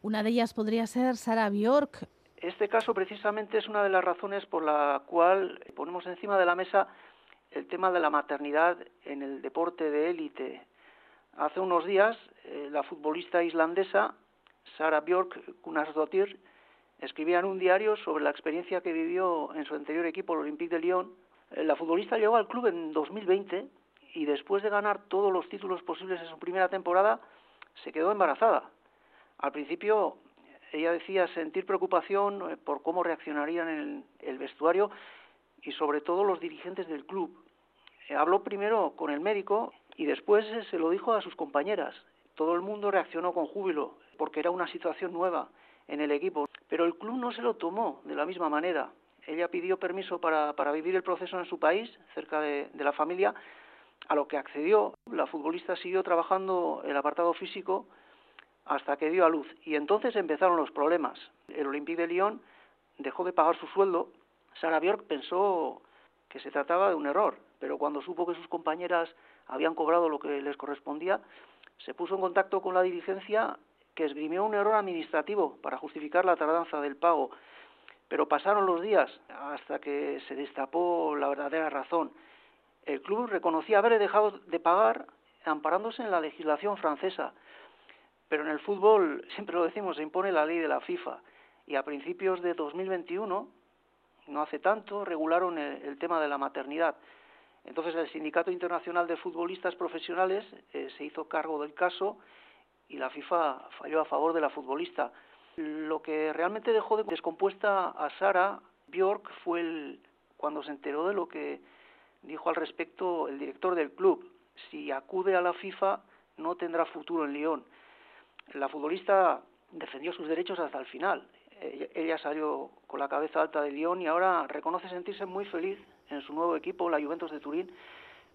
Una de ellas podría ser Sara Bjork. Este caso precisamente es una de las razones por la cual ponemos encima de la mesa el tema de la maternidad en el deporte de élite. Hace unos días eh, la futbolista islandesa Sara Bjork Gunnarsdottir escribía en un diario sobre la experiencia que vivió en su anterior equipo, el Olympique de Lyon. Eh, La futbolista llegó al club en 2020 y después de ganar todos los títulos posibles en su primera temporada, se quedó embarazada. Al principio ella decía sentir preocupación eh, por cómo reaccionarían en el, el vestuario y sobre todo los dirigentes del club. Eh, habló primero con el médico y después eh, se lo dijo a sus compañeras. Todo el mundo reaccionó con júbilo porque era una situación nueva en el equipo, pero el club no se lo tomó de la misma manera. Ella pidió permiso para, vivir el proceso en su país, cerca de, de la familia, a lo que accedió. La futbolista siguió trabajando el apartado físico hasta que dio a luz y entonces empezaron los problemas. El Olympique de Lyon dejó de pagar su sueldo. Sara Bjork pensó que se trataba de un error, pero cuando supo que sus compañeras habían cobrado lo que les correspondía, se puso en contacto con la dirigencia que esgrimió un error administrativo para justificar la tardanza del pago. Pero pasaron los días hasta que se destapó la verdadera razón. El club reconocía haber dejado de pagar amparándose en la legislación francesa. Pero en el fútbol, siempre lo decimos, se impone la ley de la FIFA. Y a principios de 2021, no hace tanto, regularon el, tema de la maternidad. Entonces el Sindicato Internacional de Futbolistas Profesionales eh, se hizo cargo del caso y la FIFA falló a favor de la futbolista. Lo que realmente dejó descompuesta a Sara Bjork fue el, cuando se enteró de lo que dijo al respecto el director del club. Si acude a la FIFA no tendrá futuro en Lyon. La futbolista defendió sus derechos hasta el final. Ella salió con la cabeza alta de Lyon y ahora reconoce sentirse muy feliz en su nuevo equipo, la Juventus de Turín,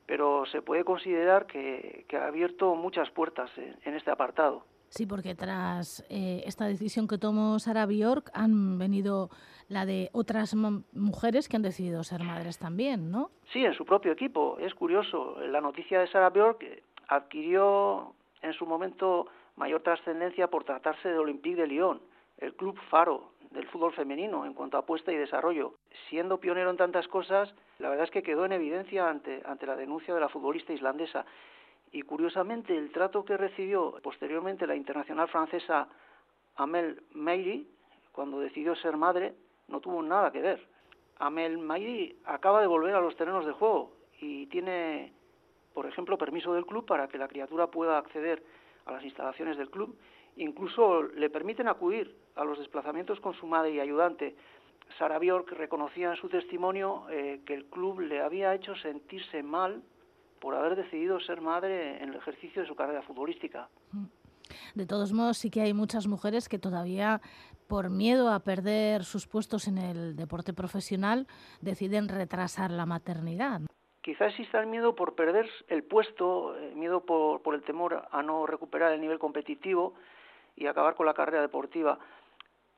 pero se puede considerar que, ha abierto muchas puertas en, este apartado. Sí, porque tras eh, esta decisión que tomó Sara Bjork han venido la de otras mujeres que han decidido ser madres también, ¿no? Sí, en su propio equipo. Es curioso. La noticia de Sara Bjork adquirió en su momento mayor trascendencia por tratarse de Olympique de Lyon, el club faro del fútbol femenino en cuanto a apuesta y desarrollo. Siendo pionero en tantas cosas, la verdad es que quedó en evidencia ante, ante la denuncia de la futbolista islandesa. Y curiosamente, el trato que recibió posteriormente la internacional francesa Amel Meiri, cuando decidió ser madre, no tuvo nada que ver. Amel Meiri acaba de volver a los terrenos de juego y tiene, por ejemplo, permiso del club para que la criatura pueda acceder a las instalaciones del club Incluso le permiten acudir a los desplazamientos con su madre y ayudante. Sara Bjork reconocía en su testimonio eh, que el club le había hecho sentirse mal por haber decidido ser madre en el ejercicio de su carrera futbolística. De todos modos, sí que hay muchas mujeres que todavía, por miedo a perder sus puestos en el deporte profesional, deciden retrasar la maternidad. Quizá exista el miedo por perder el puesto, el miedo por, por el temor a no recuperar el nivel competitivo, y acabar con la carrera deportiva.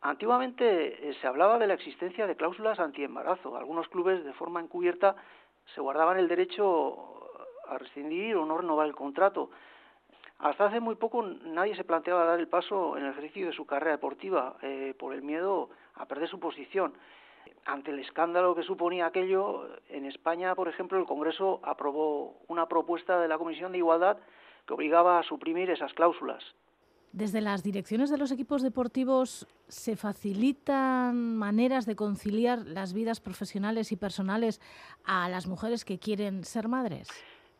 Antiguamente eh, se hablaba de la existencia de cláusulas antiembarazo. Algunos clubes, de forma encubierta, se guardaban el derecho a rescindir o no renovar el contrato. Hasta hace muy poco nadie se planteaba dar el paso en el ejercicio de su carrera deportiva eh, por el miedo a perder su posición. Ante el escándalo que suponía aquello, en España, por ejemplo, el Congreso aprobó una propuesta de la Comisión de Igualdad que obligaba a suprimir esas cláusulas. Desde las direcciones de los equipos deportivos se facilitan maneras de conciliar las vidas profesionales y personales a las mujeres que quieren ser madres.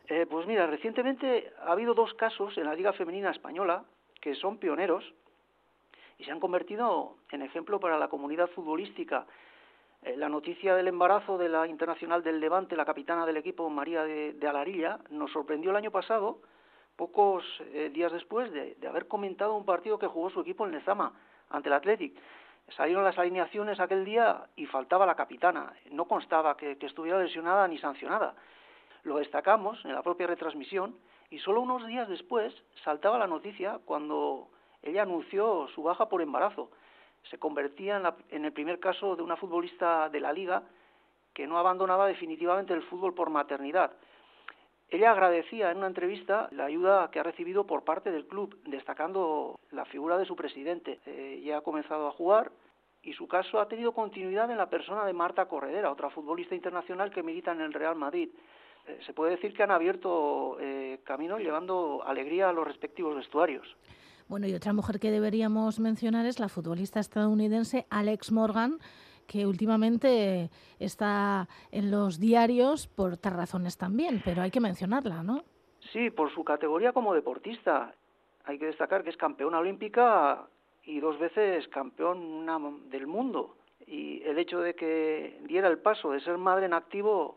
Eh, pues mira, recientemente ha habido dos casos en la Liga Femenina Española que son pioneros y se han convertido en ejemplo para la comunidad futbolística. Eh, la noticia del embarazo de la internacional del Levante, la capitana del equipo María de Alarilla, nos sorprendió el año pasado pocos eh, días después de, haber comentado un partido que jugó su equipo en Lezama ante el Athletic. Salieron las alineaciones aquel día y faltaba la capitana. No constaba que, estuviera lesionada ni sancionada. Lo destacamos en la propia retransmisión y solo unos días después saltaba la noticia cuando ella anunció su baja por embarazo. Se convertía en, en el primer caso de una futbolista de la liga que no abandonaba definitivamente el fútbol por maternidad. Ella agradecía en una entrevista la ayuda que ha recibido por parte del club, destacando la figura de su presidente. Eh, ya ha comenzado a jugar y su caso ha tenido continuidad en la persona de Marta Corredera, otra futbolista internacional que milita en el Real Madrid. Eh, se puede decir que han abierto eh, camino llevando alegría a los respectivos vestuarios. Bueno, y otra mujer que deberíamos mencionar es la futbolista estadounidense Alex Morgan, que últimamente está en los diarios por otras razones también, pero hay que mencionarla, ¿no? Sí, por su categoría como deportista. Hay que destacar que es campeona olímpica y dos veces campeona del mundo. Y el hecho de que diera el paso de ser madre en activo,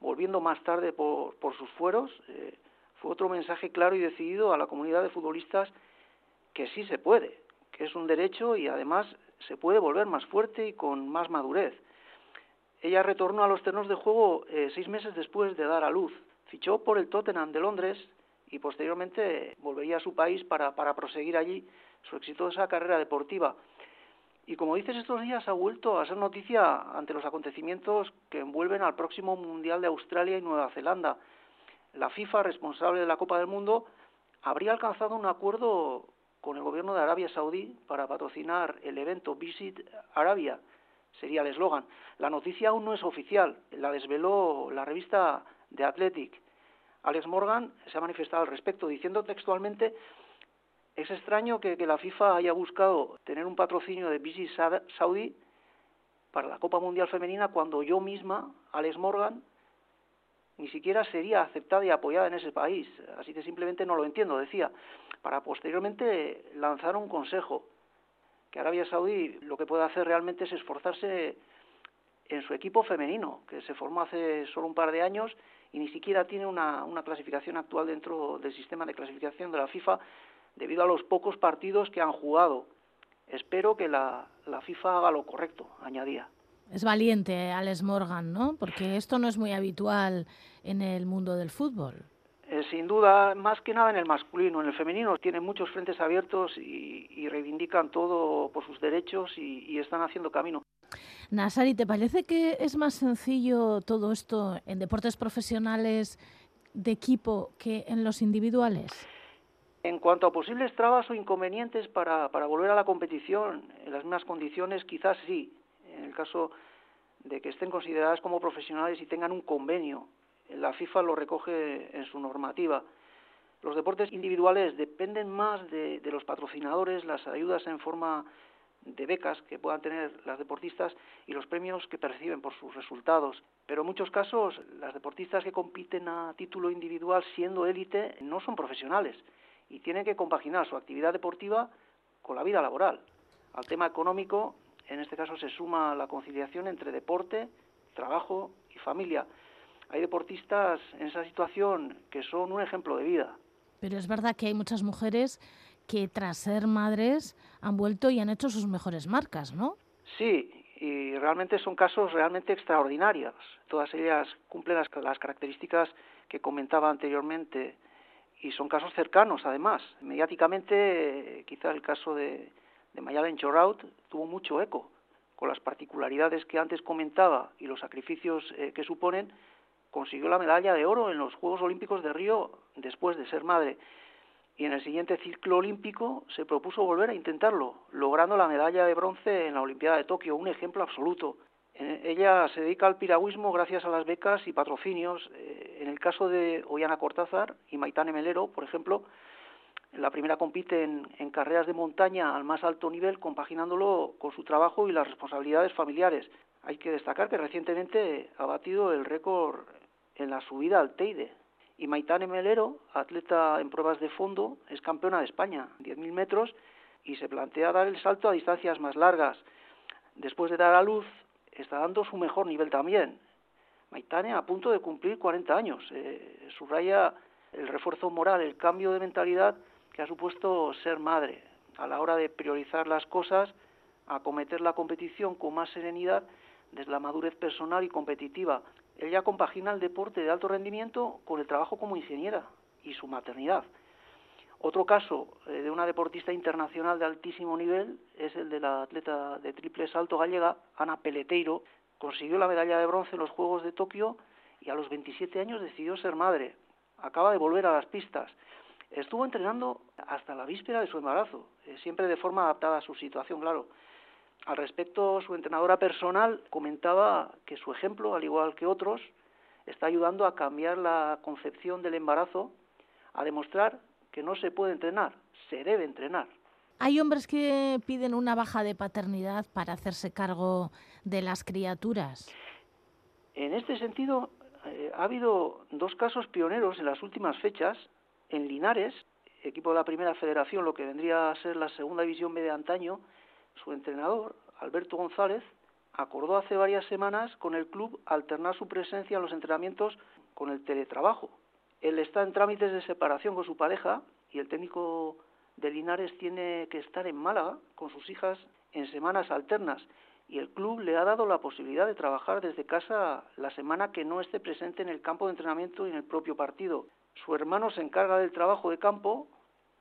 volviendo más tarde por, por sus fueros, eh, fue otro mensaje claro y decidido a la comunidad de futbolistas que sí se puede, que es un derecho y además se puede volver más fuerte y con más madurez. Ella retornó a los terrenos de juego eh, seis meses después de dar a luz. Fichó por el Tottenham de Londres y posteriormente volvería a su país para, para proseguir allí su exitosa carrera deportiva. Y como dices, estos días ha vuelto a ser noticia ante los acontecimientos que envuelven al próximo Mundial de Australia y Nueva Zelanda. La FIFA, responsable de la Copa del Mundo, habría alcanzado un acuerdo con el gobierno de Arabia Saudí para patrocinar el evento Visit Arabia, sería el eslogan. La noticia aún no es oficial, la desveló la revista The Athletic. Alex Morgan se ha manifestado al respecto diciendo textualmente es extraño que, la FIFA haya buscado tener un patrocinio de Visit Saudi para la Copa Mundial Femenina cuando yo misma, Alex Morgan, ni siquiera sería aceptada y apoyada en ese país. Así que simplemente no lo entiendo, decía, para posteriormente lanzar un consejo que Arabia Saudí lo que puede hacer realmente es esforzarse en su equipo femenino, que se formó hace solo un par de años y ni siquiera tiene una, clasificación actual dentro del sistema de clasificación de la FIFA debido a los pocos partidos que han jugado. Espero que la, la FIFA haga lo correcto, añadía. Es valiente Alex Morgan, ¿no? Porque esto no es muy habitual en el mundo del fútbol. Eh, sin duda, más que nada en el masculino. En el femenino tienen muchos frentes abiertos y, y reivindican todo por sus derechos y, y están haciendo camino. Nasari, ¿te parece que es más sencillo todo esto en deportes profesionales de equipo que en los individuales? En cuanto a posibles trabas o inconvenientes para, para volver a la competición en las mismas condiciones, quizás sí. En el caso de que estén consideradas como profesionales y tengan un convenio la FIFA lo recoge en su normativa. Los deportes individuales dependen más de, los patrocinadores, las ayudas en forma de becas que puedan tener las deportistas y los premios que perciben por sus resultados. Pero en muchos casos las deportistas que compiten a título individual siendo élite no son profesionales y tienen que compaginar su actividad deportiva con la vida laboral. Al tema económico, en este caso se suma la conciliación entre deporte, trabajo y familia hay deportistas en esa situación que son un ejemplo de vida. Pero es verdad que hay muchas mujeres que tras ser madres han vuelto y han hecho sus mejores marcas, ¿no? Sí, y realmente son casos realmente extraordinarios. Todas ellas cumplen las, las características que comentaba anteriormente y son casos cercanos, además. Mediáticamente, quizá el caso de, de Mayalen Choraut tuvo mucho eco, con las particularidades que antes comentaba y los sacrificios eh, que suponen, consiguió la medalla de oro en los Juegos Olímpicos de Río después de ser madre. Y en el siguiente ciclo olímpico se propuso volver a intentarlo, logrando la medalla de bronce en la Olimpiada de Tokio, un ejemplo absoluto. Ella se dedica al piragüismo gracias a las becas y patrocinios. Eh, en el caso de Ollana Cortázar y Maitane Melero, por ejemplo, la primera compite en, en, carreras de montaña al más alto nivel, compaginándolo con su trabajo y las responsabilidades familiares. Hay que destacar que recientemente ha batido el récord en la subida al Teide. Y Maitane Melero, atleta en pruebas de fondo, es campeona de España, 10.000 metros, y se plantea dar el salto a distancias más largas. Después de dar a luz, está dando su mejor nivel también. Maitane a punto de cumplir 40 años. Eh, subraya el refuerzo moral, el cambio de mentalidad que ha supuesto ser madre. A la hora de priorizar las cosas, acometer la competición con más serenidad desde la madurez personal y competitiva. Ella compagina el deporte de alto rendimiento con el trabajo como ingeniera y su maternidad. Otro caso eh, de una deportista internacional de altísimo nivel es el de la atleta de triple salto gallega, Ana Peleteiro. Consiguió la medalla de bronce en los Juegos de Tokio y a los 27 años decidió ser madre. Acaba de volver a las pistas. Estuvo entrenando hasta la víspera de su embarazo, eh, siempre de forma adaptada a su situación, claro. Al respecto, su entrenadora personal comentaba que su ejemplo, al igual que otros, está ayudando a cambiar la concepción del embarazo, a demostrar que no se puede entrenar, se debe entrenar. Hay hombres que piden una baja de paternidad para hacerse cargo de las criaturas. En este sentido, eh, ha habido dos casos pioneros en las últimas fechas. En Linares, equipo de la primera federación, lo que vendría a ser la segunda división media antaño, su entrenador, Alberto González, acordó hace varias semanas con el club alternar su presencia en los entrenamientos con el teletrabajo. Él está en trámites de separación con su pareja y el técnico de Linares tiene que estar en Málaga con sus hijas en semanas alternas y el club le ha dado la posibilidad de trabajar desde casa la semana que no esté presente en el campo de entrenamiento y en el propio partido. Su hermano se encarga del trabajo de campo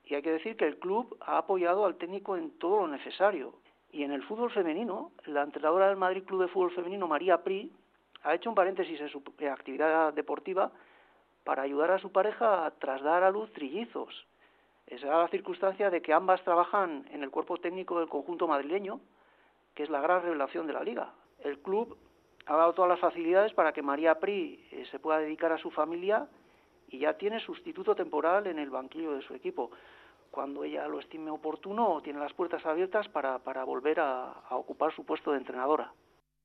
y hay que decir que el club ha apoyado al técnico en todo lo necesario. Y en el fútbol femenino, la entrenadora del Madrid Club de Fútbol Femenino, María Pri, ha hecho un paréntesis en su actividad deportiva para ayudar a su pareja a trasladar a luz trillizos. Esa es la circunstancia de que ambas trabajan en el cuerpo técnico del conjunto madrileño, que es la gran revelación de la liga. El club ha dado todas las facilidades para que María Pri eh, se pueda dedicar a su familia y ya tiene sustituto temporal en el banquillo de su equipo cuando ella lo estime oportuno, tiene las puertas abiertas para, para volver a, a ocupar su puesto de entrenadora.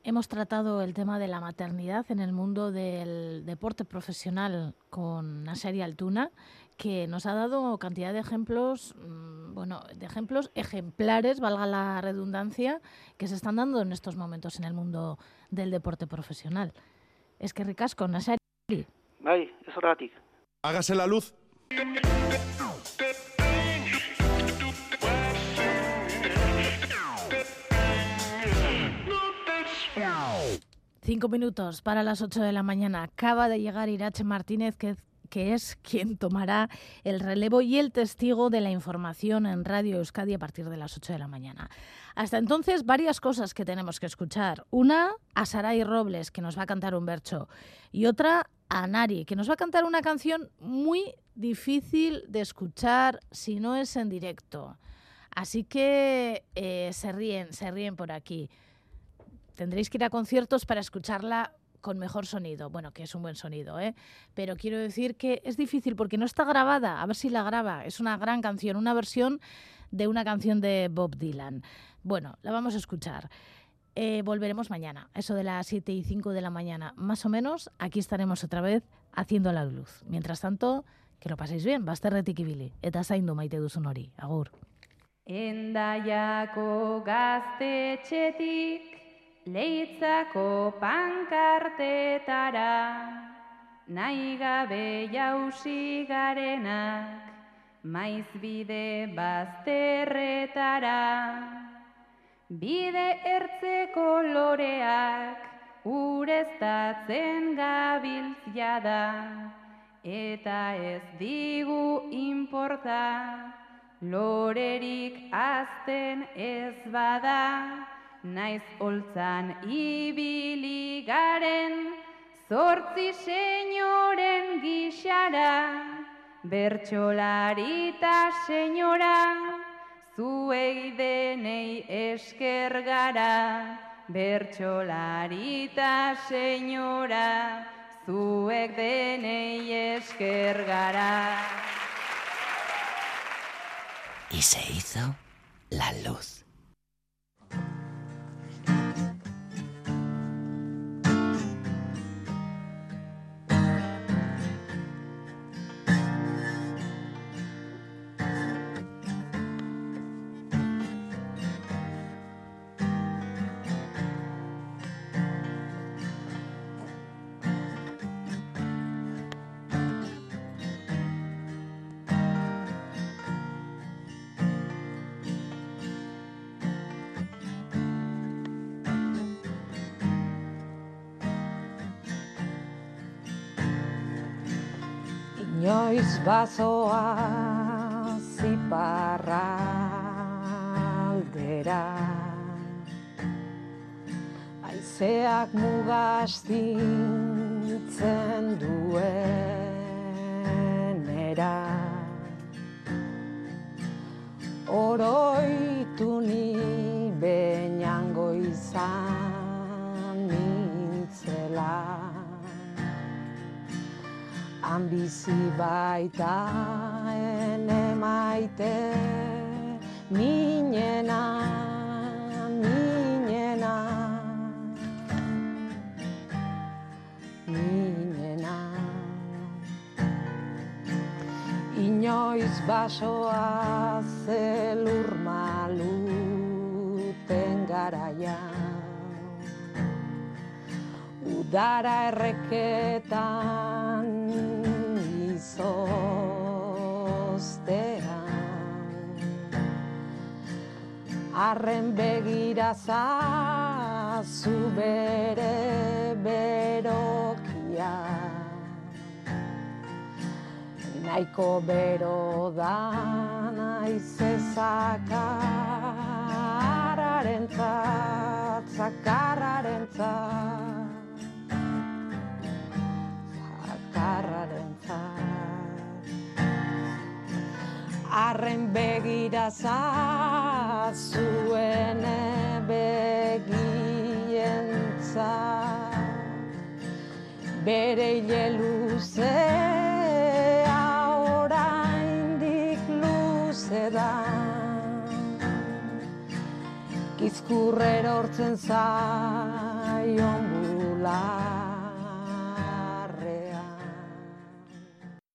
hemos tratado el tema de la maternidad en el mundo del deporte profesional con Naseri Altuna, que nos ha dado cantidad de ejemplos, mm, bueno, de ejemplos ejemplares, valga la redundancia, que se están dando en estos momentos en el mundo del deporte profesional. Es que ricasco, Naseri. Bai, ez horregatik. Hágase la luz. Cinco minutos para las ocho de la mañana. Acaba de llegar Irache Martínez, que, es quien tomará el relevo y el testigo de la información en Radio Euskadi a partir de las ocho de la mañana. Hasta entonces, varias cosas que tenemos que escuchar. Una, a Saray Robles, que nos va a cantar un bercho. Y otra, a Nari, que nos va a cantar una canción muy difícil de escuchar si no es en directo. Así que eh, se ríen, se ríen por aquí. Tendréis que ir a conciertos para escucharla con mejor sonido. Bueno, que es un buen sonido, ¿eh? Pero quiero decir que es difícil porque no está grabada. A ver si la graba. Es una gran canción, una versión de una canción de Bob Dylan. Bueno, la vamos a escuchar. Eh, volveremos mañana, eso de las 7 y 5 de la mañana, más o menos. Aquí estaremos otra vez haciendo la luz. Mientras tanto, que lo paséis bien, bazterretik ibili. Eta zaindu maite duzun hori. Agur. Leitzako pankartetara nahi gabe jausi garenak maiz bide bazterretara. Bide ertzeko loreak ureztatzen gabiltz jada eta ez digu inporta lorerik azten ez bada naiz holtzan ibili garen zortzi senyoren gixara bertsolarita senyora zuei denei esker gara bertsolarita senyora zuek denei esker gara Y se hizo la luz. bazoa ziparra aldera Aizeak mugastintzen duen era Oroitu ni beinango izan Han bizi baita ene maite minena, minena, minena. Inoiz basoa zelur maluten garaian udara erreketan izoztean arren begira zazu bere berokia. Nahiko bero da naiz ezakarraren zakarraren zakarraren Arren begira zazuen begientza Bere hile luzea oraindik luze da. Gizkurrero hortzen zaion bular